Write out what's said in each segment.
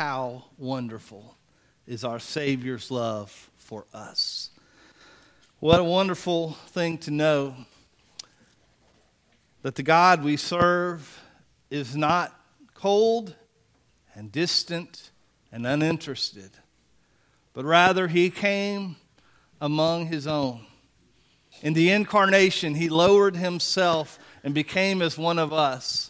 how wonderful is our Savior's love for us. What a wonderful thing to know that the God we serve is not cold and distant and uninterested, but rather he came among his own. In the incarnation, he lowered himself and became as one of us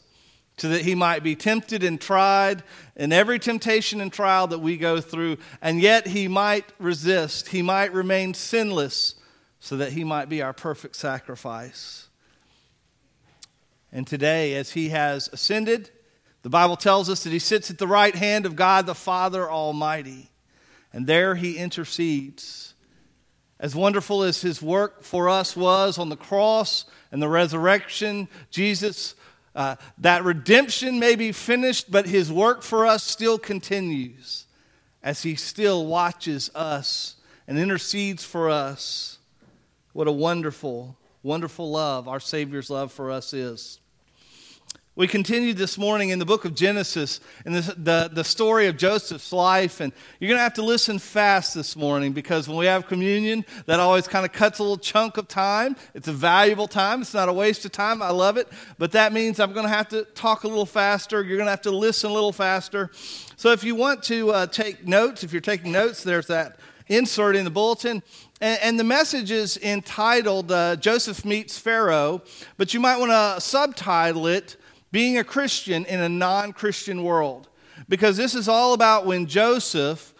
so that he might be tempted and tried in every temptation and trial that we go through, and yet he might resist. He might remain sinless so that he might be our perfect sacrifice. And today, as he has ascended, the Bible tells us that he sits at the right hand of God the Father Almighty, and there he intercedes. As wonderful as his work for us was on the cross and the resurrection, Jesus, uh, that redemption may be finished, but his work for us still continues as he still watches us and intercedes for us. What a wonderful, wonderful love our Savior's love for us is. We continued this morning in the book of Genesis and the, the story of Joseph's life. And you're going to have to listen fast this morning because when we have communion, that always kind of cuts a little chunk of time. It's a valuable time, it's not a waste of time. I love it. But that means I'm going to have to talk a little faster. You're going to have to listen a little faster. So if you want to uh, take notes, if you're taking notes, there's that insert in the bulletin. And, and the message is entitled uh, Joseph Meets Pharaoh, but you might want to subtitle it being a Christian in a non Christian world. Because this is all about when Joseph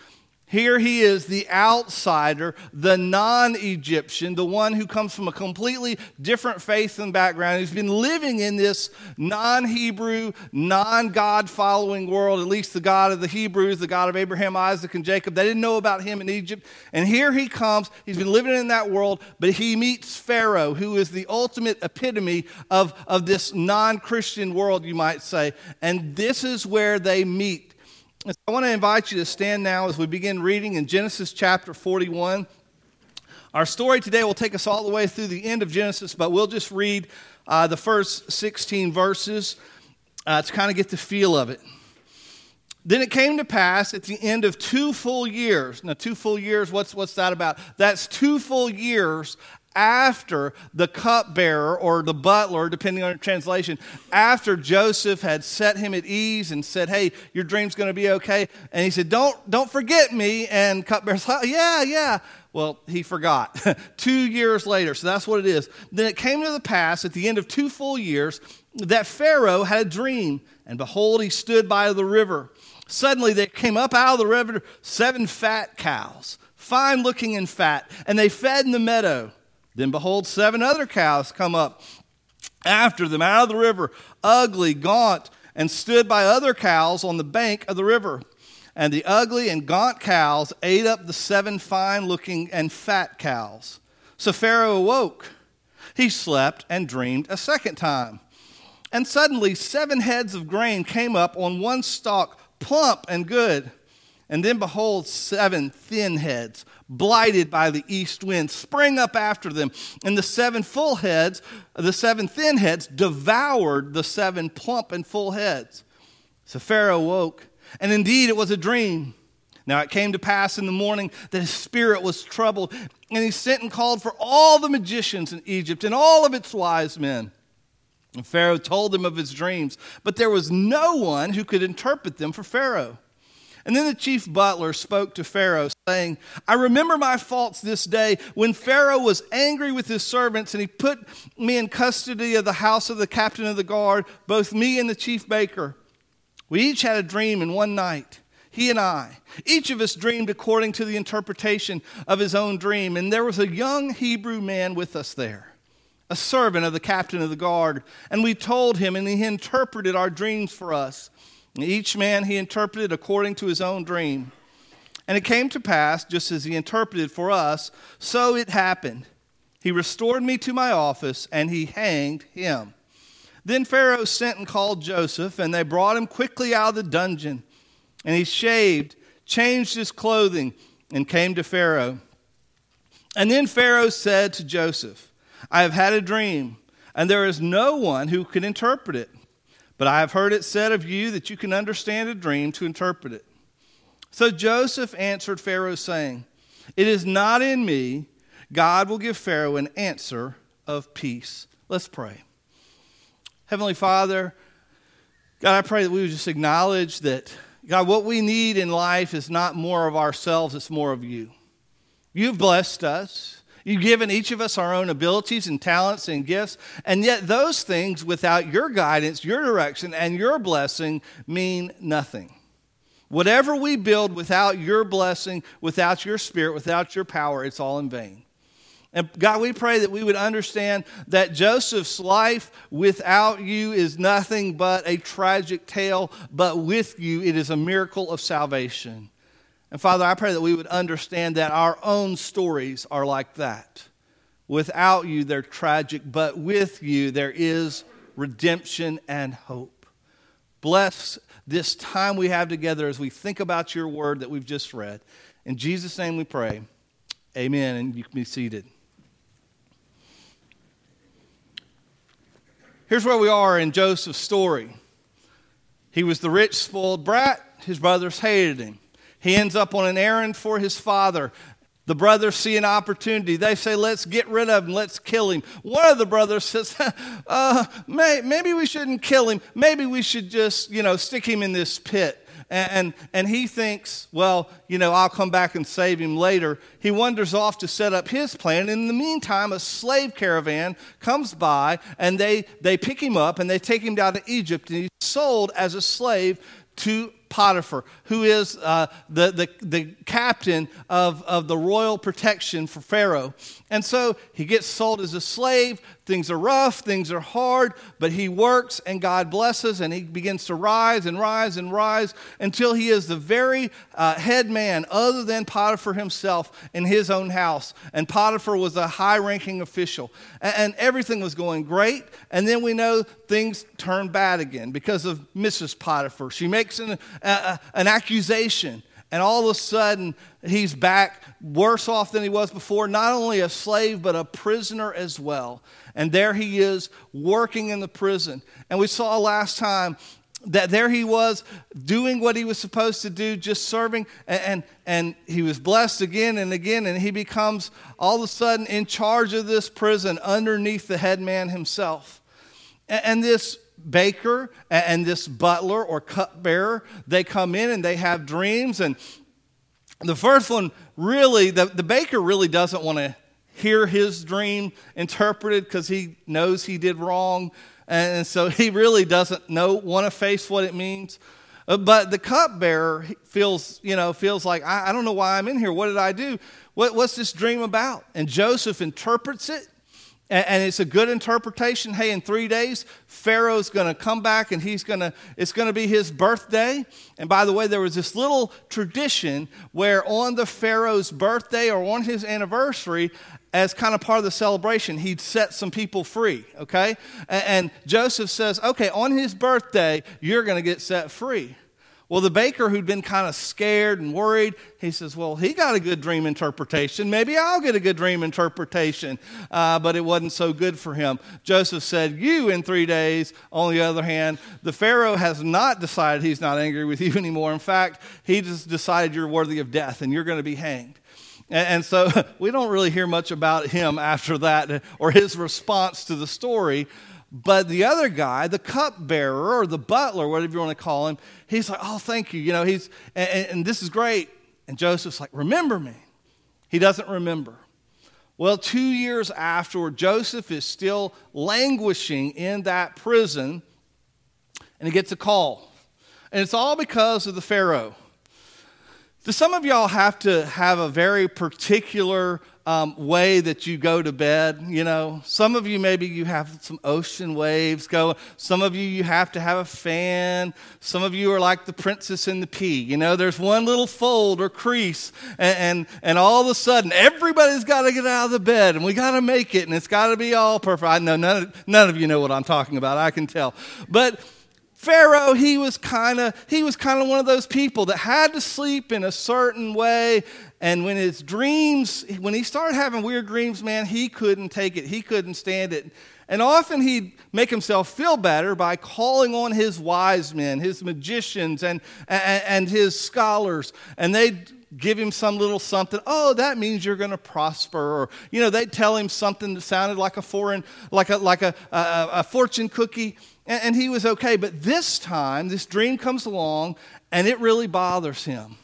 here he is, the outsider, the non Egyptian, the one who comes from a completely different faith and background, who's been living in this non Hebrew, non God following world, at least the God of the Hebrews, the God of Abraham, Isaac, and Jacob. They didn't know about him in Egypt. And here he comes. He's been living in that world, but he meets Pharaoh, who is the ultimate epitome of, of this non Christian world, you might say. And this is where they meet. And so I want to invite you to stand now as we begin reading in Genesis chapter 41. Our story today will take us all the way through the end of Genesis, but we'll just read uh, the first 16 verses uh, to kind of get the feel of it. Then it came to pass at the end of two full years. Now, two full years, what's, what's that about? That's two full years after the cupbearer or the butler, depending on your translation, after Joseph had set him at ease and said, Hey, your dream's going to be okay. And he said, Don't, don't forget me. And cupbearer's like, oh, Yeah, yeah. Well, he forgot. two years later, so that's what it is. Then it came to the pass at the end of two full years that Pharaoh had a dream, and behold, he stood by the river. Suddenly there came up out of the river seven fat cows, fine looking and fat, and they fed in the meadow. Then behold, seven other cows come up after them out of the river, ugly, gaunt, and stood by other cows on the bank of the river. And the ugly and gaunt cows ate up the seven fine looking and fat cows. So Pharaoh awoke. He slept and dreamed a second time. And suddenly, seven heads of grain came up on one stalk, plump and good. And then behold, seven thin heads, blighted by the east wind, sprang up after them. And the seven full heads, the seven thin heads, devoured the seven plump and full heads. So Pharaoh woke, and indeed it was a dream. Now it came to pass in the morning that his spirit was troubled, and he sent and called for all the magicians in Egypt and all of its wise men. And Pharaoh told them of his dreams, but there was no one who could interpret them for Pharaoh. And then the chief butler spoke to Pharaoh, saying, I remember my faults this day when Pharaoh was angry with his servants and he put me in custody of the house of the captain of the guard, both me and the chief baker. We each had a dream in one night, he and I. Each of us dreamed according to the interpretation of his own dream. And there was a young Hebrew man with us there, a servant of the captain of the guard. And we told him, and he interpreted our dreams for us. Each man he interpreted according to his own dream. And it came to pass, just as he interpreted for us, so it happened. He restored me to my office, and he hanged him. Then Pharaoh sent and called Joseph, and they brought him quickly out of the dungeon. And he shaved, changed his clothing, and came to Pharaoh. And then Pharaoh said to Joseph, I have had a dream, and there is no one who can interpret it. But I have heard it said of you that you can understand a dream to interpret it. So Joseph answered Pharaoh, saying, It is not in me. God will give Pharaoh an answer of peace. Let's pray. Heavenly Father, God, I pray that we would just acknowledge that, God, what we need in life is not more of ourselves, it's more of you. You've blessed us. You've given each of us our own abilities and talents and gifts, and yet those things, without your guidance, your direction, and your blessing, mean nothing. Whatever we build without your blessing, without your spirit, without your power, it's all in vain. And God, we pray that we would understand that Joseph's life without you is nothing but a tragic tale, but with you it is a miracle of salvation. And Father, I pray that we would understand that our own stories are like that. Without you, they're tragic, but with you, there is redemption and hope. Bless this time we have together as we think about your word that we've just read. In Jesus' name we pray. Amen. And you can be seated. Here's where we are in Joseph's story. He was the rich, spoiled brat. His brothers hated him. He ends up on an errand for his father. The brothers see an opportunity. They say, Let's get rid of him. Let's kill him. One of the brothers says, uh, may, Maybe we shouldn't kill him. Maybe we should just, you know, stick him in this pit. And, and, and he thinks, Well, you know, I'll come back and save him later. He wanders off to set up his plan. In the meantime, a slave caravan comes by and they, they pick him up and they take him down to Egypt. And he's sold as a slave to Potiphar, who is uh, the, the, the captain of, of the royal protection for Pharaoh. And so he gets sold as a slave. Things are rough, things are hard, but he works and God blesses and he begins to rise and rise and rise until he is the very uh, head man, other than Potiphar himself, in his own house. And Potiphar was a high ranking official. And, and everything was going great. And then we know things turn bad again because of Mrs. Potiphar. She makes an, an accusation and all of a sudden, he's back worse off than he was before, not only a slave, but a prisoner as well. And there he is working in the prison. And we saw last time that there he was doing what he was supposed to do, just serving, and, and, and, he was blessed again and again, and he becomes all of a sudden in charge of this prison underneath the headman himself. And, and this baker and this butler or cupbearer, they come in and they have dreams. And the first one really, the, the baker really doesn't want to hear his dream interpreted because he knows he did wrong. And so he really doesn't know, want to face what it means. Uh, but the cupbearer feels, you know, feels like, I, I, don't know why I'm in here. What did I do? What, what's this dream about? And Joseph interprets it and, and it's a good interpretation. Hey, in three days, Pharaoh's going to come back and he's going to, it's going to be his birthday. And by the way, there was this little tradition where on the Pharaoh's birthday or on his anniversary, as kind of part of the celebration, he'd set some people free, okay? And, and Joseph says, okay, on his birthday, you're going to get set free. Well, the baker who'd been kind of scared and worried, he says, Well, he got a good dream interpretation. Maybe I'll get a good dream interpretation. Uh, but it wasn't so good for him. Joseph said, You in three days. On the other hand, the Pharaoh has not decided he's not angry with you anymore. In fact, he just decided you're worthy of death and you're going to be hanged. And so we don't really hear much about him after that or his response to the story. But the other guy, the cupbearer or the butler, whatever you want to call him, he's like, oh, thank you. You know, he's, and, and this is great. And Joseph's like, remember me. He doesn't remember. Well, two years afterward, Joseph is still languishing in that prison, and he gets a call. And it's all because of the Pharaoh. Do some of y'all have to have a very particular um, way that you go to bed. You know, some of you maybe you have some ocean waves go. Some of you you have to have a fan. Some of you are like the princess in the pea. You know, there's one little fold or crease, and and, and all of a sudden everybody's got to get out of the bed, and we got to make it, and it's got to be all perfect. I know none of, none of you know what I'm talking about. I can tell, but. Pharaoh, he was kind of he was kind of one of those people that had to sleep in a certain way and when his dreams, when he started having weird dreams, man, he couldn't take it. He couldn't stand it. And often he'd make himself feel better by calling on his wise men, his magicians, and, and, and his scholars. And they'd give him some little something. Oh, that means you're going to prosper. Or, you know, they'd tell him something that sounded like a foreign, like a, like a, a, a fortune cookie. And, and he was okay. But this time, this dream comes along and it really bothers him.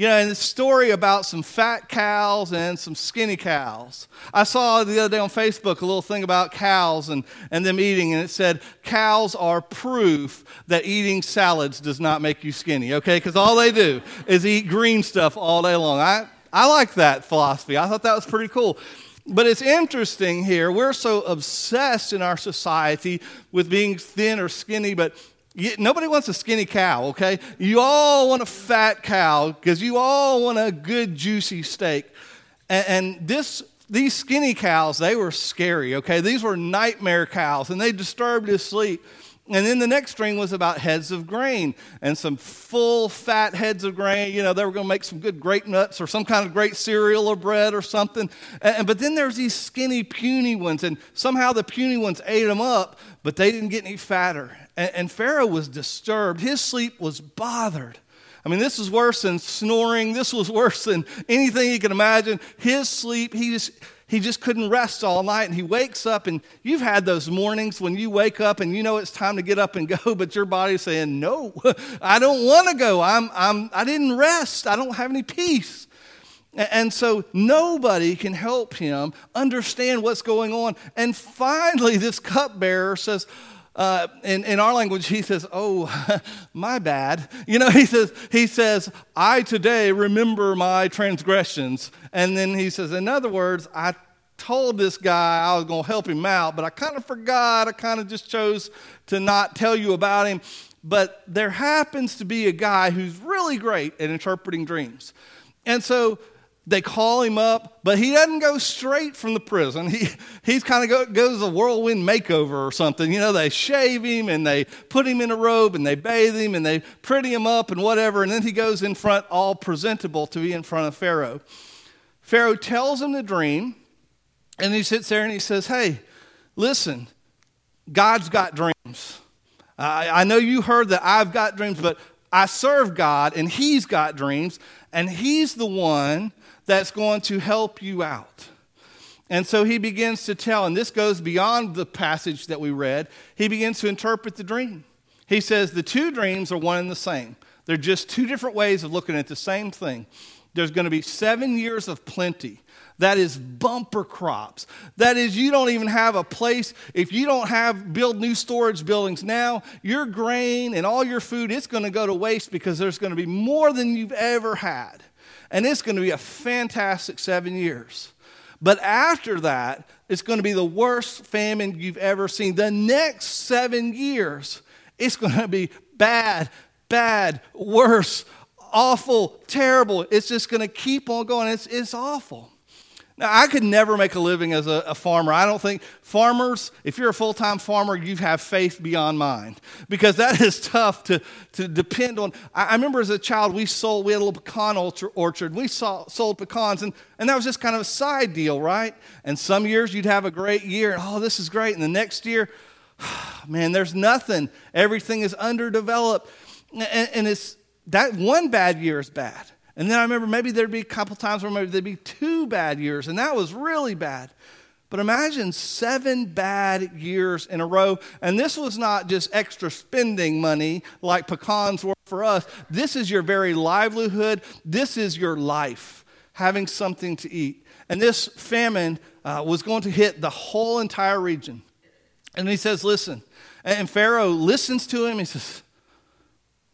You know, and this story about some fat cows and some skinny cows. I saw the other day on Facebook a little thing about cows and, and them eating, and it said, Cows are proof that eating salads does not make you skinny, okay? Because all they do is eat green stuff all day long. I, I like that philosophy. I thought that was pretty cool. But it's interesting here. We're so obsessed in our society with being thin or skinny, but nobody wants a skinny cow, okay? You all want a fat cow because you all want a good, juicy steak. And, and, this, these skinny cows, they were scary, okay? These were nightmare cows, and they disturbed his sleep. And then the next string was about heads of grain and some full fat heads of grain. You know, they were going to make some good grape nuts or some kind of great cereal or bread or something. And, but then there's these skinny, puny ones, and somehow the puny ones ate them up, but they didn't get any fatter. And, and Pharaoh was disturbed. His sleep was bothered. I mean, this was worse than snoring. This was worse than anything you can imagine. His sleep, he just, he just couldn't rest all night. And he wakes up, and you've had those mornings when you wake up and you know it's time to get up and go, but your body's saying, No, I don't want to go. I'm, I'm, I didn't rest. I don't have any peace. And so nobody can help him understand what's going on. And finally, this cupbearer says, uh, in, in our language, he says, Oh, my bad. You know, he says, he says, I today remember my transgressions. And then he says, In other words, I told this guy I was going to help him out, but I kind of forgot. I kind of just chose to not tell you about him. But there happens to be a guy who's really great at interpreting dreams. And so they call him up, but he doesn't go straight from the prison. He he's kind of go, goes a whirlwind makeover or something. You know, they shave him and they put him in a robe and they bathe him and they pretty him up and whatever, and then he goes in front all presentable to be in front of Pharaoh. Pharaoh tells him the dream, and he sits there and he says, "Hey, listen, God's got dreams. I, I know you heard that I've got dreams, but I serve God and He's got dreams, and He's the one." That's going to help you out. And so he begins to tell, and this goes beyond the passage that we read. He begins to interpret the dream. He says the two dreams are one and the same, they're just two different ways of looking at the same thing. There's going to be seven years of plenty. That is bumper crops. That is, you don't even have a place. If you don't have build new storage buildings now, your grain and all your food, it's going to go to waste because there's going to be more than you've ever had. And it's going to be a fantastic seven years. But after that, it's going to be the worst famine you've ever seen. The next seven years, it's going to be bad, bad, worse, awful, terrible. It's just going to keep on going. It's, it's awful. Now, I could never make a living as a, a farmer. I don't think farmers, if you're a full time farmer, you have faith beyond mine because that is tough to, to depend on. I, I remember as a child, we sold, we had a little pecan orchard. We saw, sold pecans, and, and that was just kind of a side deal, right? And some years you'd have a great year, and oh, this is great. And the next year, man, there's nothing. Everything is underdeveloped. And, and it's that one bad year is bad. And then I remember maybe there'd be a couple times where maybe there'd be two bad years, and that was really bad. But imagine seven bad years in a row. And this was not just extra spending money like pecans were for us. This is your very livelihood. This is your life, having something to eat. And this famine uh, was going to hit the whole entire region. And he says, Listen. And Pharaoh listens to him. He says,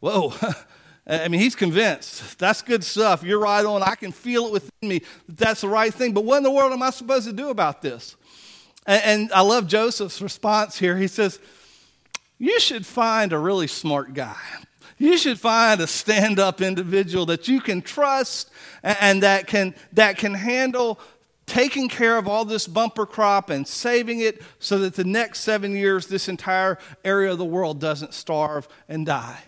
Whoa. I mean, he's convinced. That's good stuff. You're right on. I can feel it within me that that's the right thing. But what in the world am I supposed to do about this? And, and I love Joseph's response here. He says, You should find a really smart guy. You should find a stand up individual that you can trust and, and that, can, that can handle taking care of all this bumper crop and saving it so that the next seven years, this entire area of the world doesn't starve and die.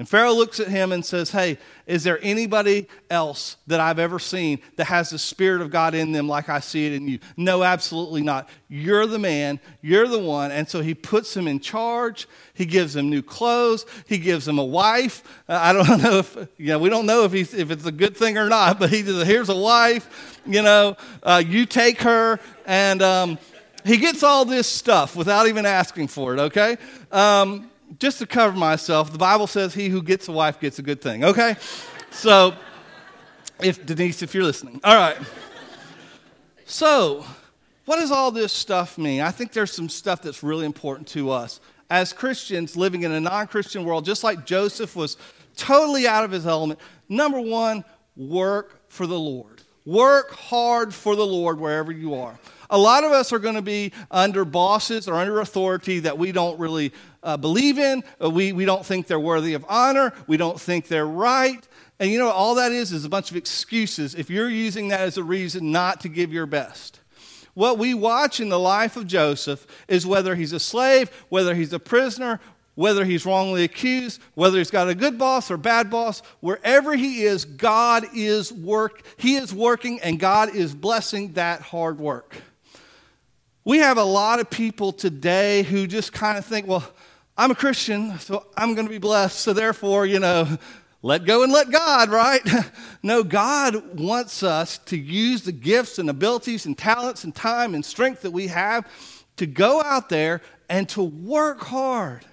And Pharaoh looks at him and says, Hey, is there anybody else that I've ever seen that has the Spirit of God in them like I see it in you? No, absolutely not. You're the man, you're the one. And so he puts him in charge. He gives him new clothes. He gives him a wife. Uh, I don't know if, you know, we don't know if, he's, if it's a good thing or not, but he says, Here's a wife, you know, uh, you take her. And um, he gets all this stuff without even asking for it, okay? Um, just to cover myself, the Bible says he who gets a wife gets a good thing, okay? So, if Denise, if you're listening. All right. So, what does all this stuff mean? I think there's some stuff that's really important to us. As Christians living in a non Christian world, just like Joseph was totally out of his element, number one, work for the Lord. Work hard for the Lord wherever you are. A lot of us are going to be under bosses or under authority that we don't really uh, believe in. Uh, we, we don't think they're worthy of honor. We don't think they're right. And you know, all that is is a bunch of excuses if you're using that as a reason not to give your best. What we watch in the life of Joseph is whether he's a slave, whether he's a prisoner, whether he's wrongly accused, whether he's got a good boss or bad boss, wherever he is, God is work. He is working and God is blessing that hard work. We have a lot of people today who just kind of think, well, I'm a Christian, so I'm going to be blessed, so therefore, you know, let go and let God, right? no, God wants us to use the gifts and abilities and talents and time and strength that we have to go out there and to work hard.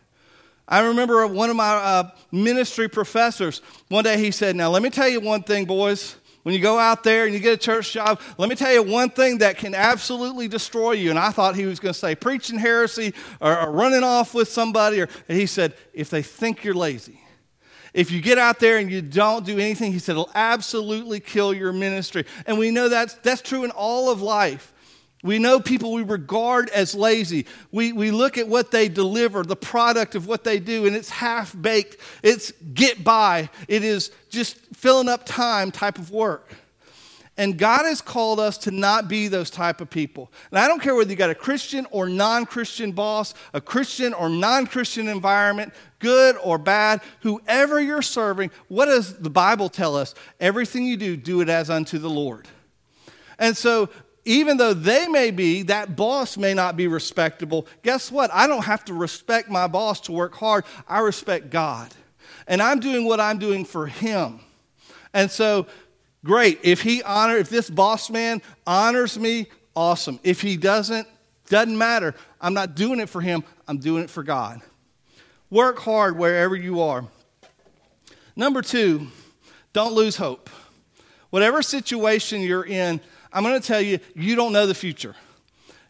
I remember one of my uh, ministry professors, one day he said, Now, let me tell you one thing, boys. When you go out there and you get a church job, let me tell you one thing that can absolutely destroy you. And I thought he was going to say preaching heresy or, or running off with somebody. Or, he said, if they think you're lazy. If you get out there and you don't do anything, he said, it'll absolutely kill your ministry. And we know that's, that's true in all of life. We know people we regard as lazy. We, we look at what they deliver, the product of what they do, and it's half baked. It's get by. It is just filling up time type of work. And God has called us to not be those type of people. And I don't care whether you got a Christian or non Christian boss, a Christian or non Christian environment, good or bad, whoever you're serving, what does the Bible tell us? Everything you do, do it as unto the Lord. And so even though they may be, that boss may not be respectable, guess what? I don't have to respect my boss to work hard. I respect God. And I'm doing what I'm doing for him. And so, great. If he honor, if this boss man honors me, awesome. If he doesn't, doesn't matter. I'm not doing it for him, I'm doing it for God. Work hard wherever you are. Number two, don't lose hope. Whatever situation you're in, I'm going to tell you, you don't know the future.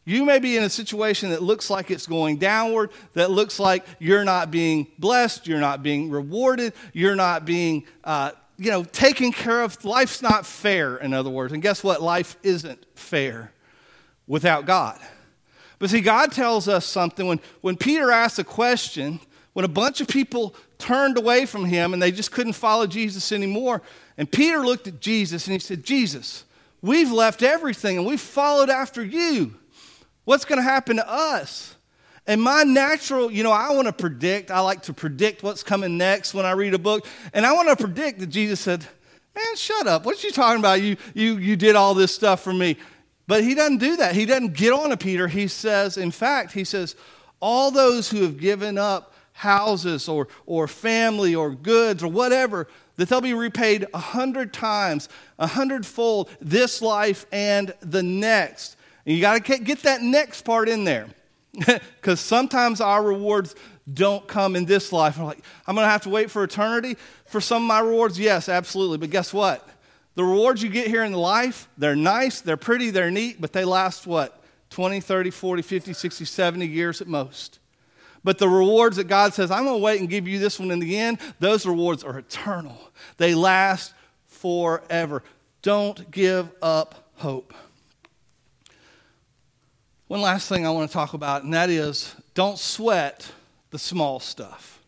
You may be in a situation that looks like it's going downward, that looks like you're not being blessed, you're not being rewarded, you're not being, uh, you know, taken care of. Life's not fair, in other words. And guess what? Life isn't fair without God. But see, God tells us something. When, when Peter asked a question, when a bunch of people turned away from him and they just couldn't follow Jesus anymore, and Peter looked at Jesus and he said, Jesus, We've left everything and we've followed after you. What's going to happen to us? And my natural, you know, I want to predict. I like to predict what's coming next when I read a book. And I want to predict that Jesus said, Man, shut up. What are you talking about? You, you, you did all this stuff for me. But he doesn't do that. He doesn't get on to Peter. He says, in fact, he says, all those who have given up houses or, or family or goods or whatever, that they'll be repaid a hundred times, a hundredfold this life and the next. And you got to get that next part in there. Because sometimes our rewards don't come in this life. We're like, I'm going to have to wait for eternity for some of my rewards. Yes, absolutely. But guess what? The rewards you get here in life, they're nice, they're pretty, they're neat, but they last what? 20, 30, 40, 50, 60, 70 years at most. But the rewards that God says, I'm going to wait and give you this one in the end, those rewards are eternal. They last forever. Don't give up hope. One last thing I want to talk about, and that is don't sweat the small stuff.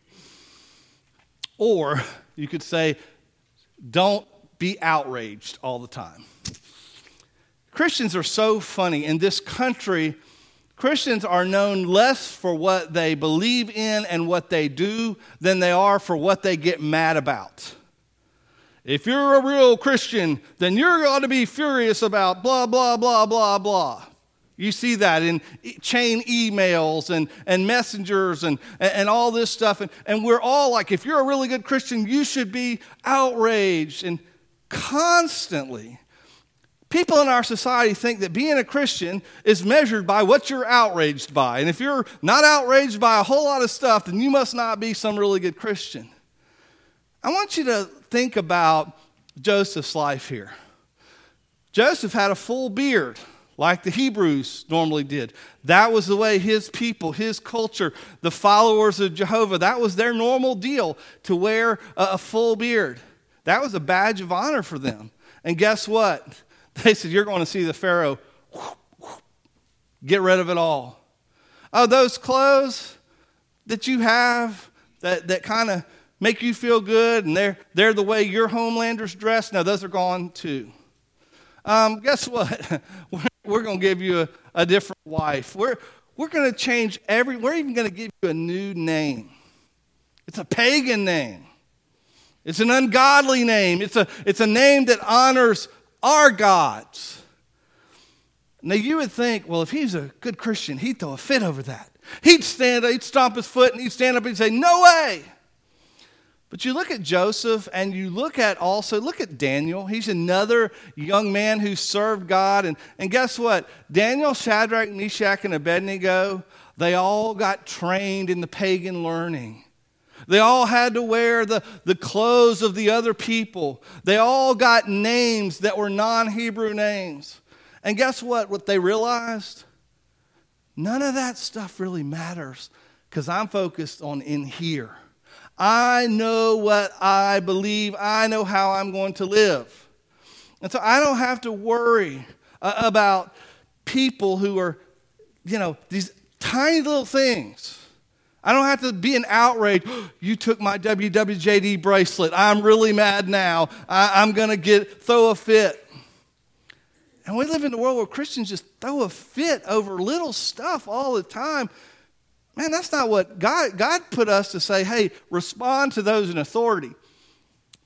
Or you could say, don't be outraged all the time. Christians are so funny. In this country, Christians are known less for what they believe in and what they do than they are for what they get mad about. If you're a real Christian, then you're going to be furious about blah, blah, blah, blah, blah. You see that in chain emails and, and messengers and, and all this stuff. And, and we're all like, if you're a really good Christian, you should be outraged. And constantly, people in our society think that being a Christian is measured by what you're outraged by. And if you're not outraged by a whole lot of stuff, then you must not be some really good Christian. I want you to think about Joseph's life here. Joseph had a full beard like the Hebrews normally did. That was the way his people, his culture, the followers of Jehovah, that was their normal deal to wear a, full beard. That was a badge of honor for them. And guess what? They said, You're going to see the Pharaoh. Get rid of it all. Oh, those clothes that you have that, that kind of make you feel good and they're, they're the way your homelanders dress, no, those are gone too. Um, guess what? we're going to give you a, a different wife. We're, we're going to change every, we're even going to give you a new name. It's a pagan name. It's an ungodly name. It's a, it's a name that honors our gods. Now, you would think, well, if he's a good Christian, he'd throw a fit over that. He'd stand, he'd stomp his foot, and he'd stand up and say, No way. But you look at Joseph and you look at also, look at Daniel. He's another young man who served God. And, and guess what? Daniel, Shadrach, Meshach, and Abednego, they all got trained in the pagan learning. They all had to wear the, the clothes of the other people. They all got names that were non Hebrew names. And guess what? What they realized? None of that stuff really matters because I'm focused on in here. I know what I believe, I know how I'm going to live. And so I don't have to worry uh, about people who are, you know, these tiny little things I don't have to be an outrage. you took my WWJD bracelet. I'm really mad now. I, am going to get throw a fit. And we live in a world where Christians just throw a fit over little stuff all the time. Man, that's not what God, God put us to say, hey, respond to those in authority.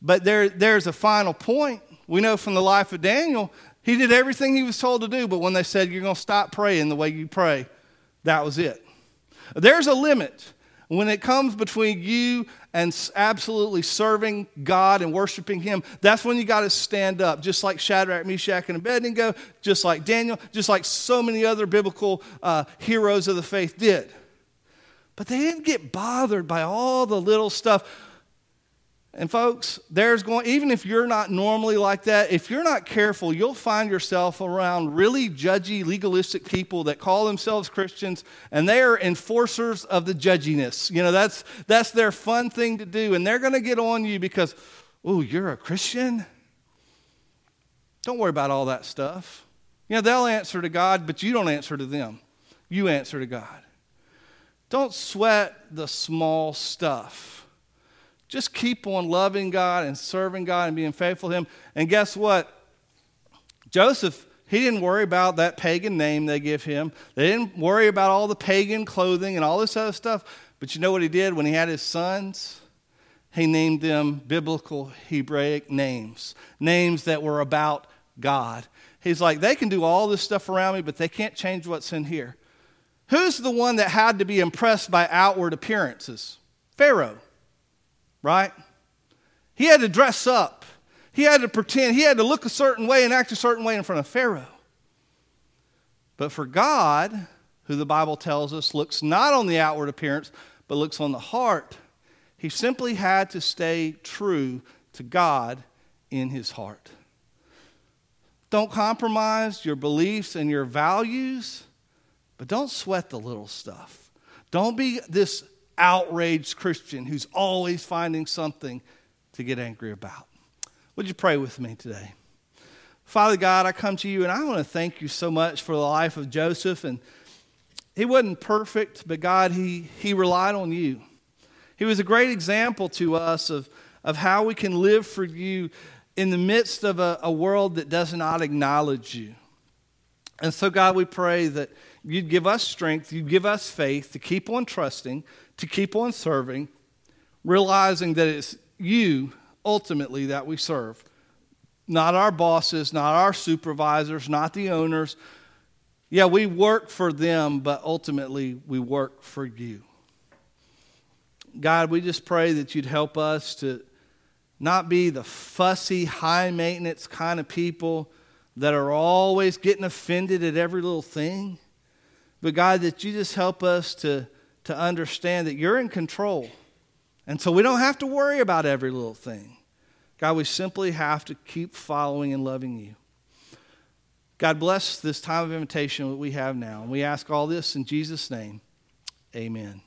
But there, there's a final point. We know from the life of Daniel, he did everything he was told to do, but when they said, you're going to stop praying the way you pray, that was it. There's a limit when it comes between you and absolutely serving God and worshiping Him. That's when you got to stand up, just like Shadrach, Meshach, and Abednego, just like Daniel, just like so many other biblical uh, heroes of the faith did. But they didn't get bothered by all the little stuff. And folks, there's going, even if you're not normally like that, if you're not careful, you'll find yourself around really judgy, legalistic people that call themselves Christians and they are enforcers of the judginess. You know, that's, that's their fun thing to do. And they're going to get on you because, oh, you're a Christian? Don't worry about all that stuff. You know, they'll answer to God, but you don't answer to them. You answer to God. Don't sweat the small stuff just keep on loving God and serving God and being faithful to Him. And guess what? Joseph, he didn't worry about that pagan name they give him. They didn't worry about all the pagan clothing and all this other stuff. But you know what he did when he had his sons? He named them biblical Hebraic names, names that were about God. He's like, they can do all this stuff around me, but they can't change what's in here. Who's the one that had to be impressed by outward appearances? Pharaoh right? He had to dress up. He had to pretend. He had to look a certain way and act a certain way in front of Pharaoh. But for God, who the Bible tells us looks not on the outward appearance, but looks on the heart, he simply had to stay true to God in his heart. Don't compromise your beliefs and your values, but don't sweat the little stuff. Don't be this outraged Christian who's always finding something to get angry about. Would you pray with me today? Father God, I come to you and I want to thank you so much for the life of Joseph. And he wasn't perfect, but God, he, he relied on you. He was a great example to us of, of how we can live for you in the midst of a, a world that does not acknowledge you. And so, God, we pray that you'd give us strength, you'd give us faith to keep on trusting, to keep on serving, realizing that it's you ultimately that we serve. Not our bosses, not our supervisors, not the owners. Yeah, we work for them, but ultimately we work for you. God, we just pray that you'd help us to not be the fussy, high maintenance kind of people that are always getting offended at every little thing. But God, that you just help us to, to understand that you're in control. And so we don't have to worry about every little thing. God, we simply have to keep following and loving you. God bless this time of invitation that we have now. And we ask all this in Jesus' name. Amen.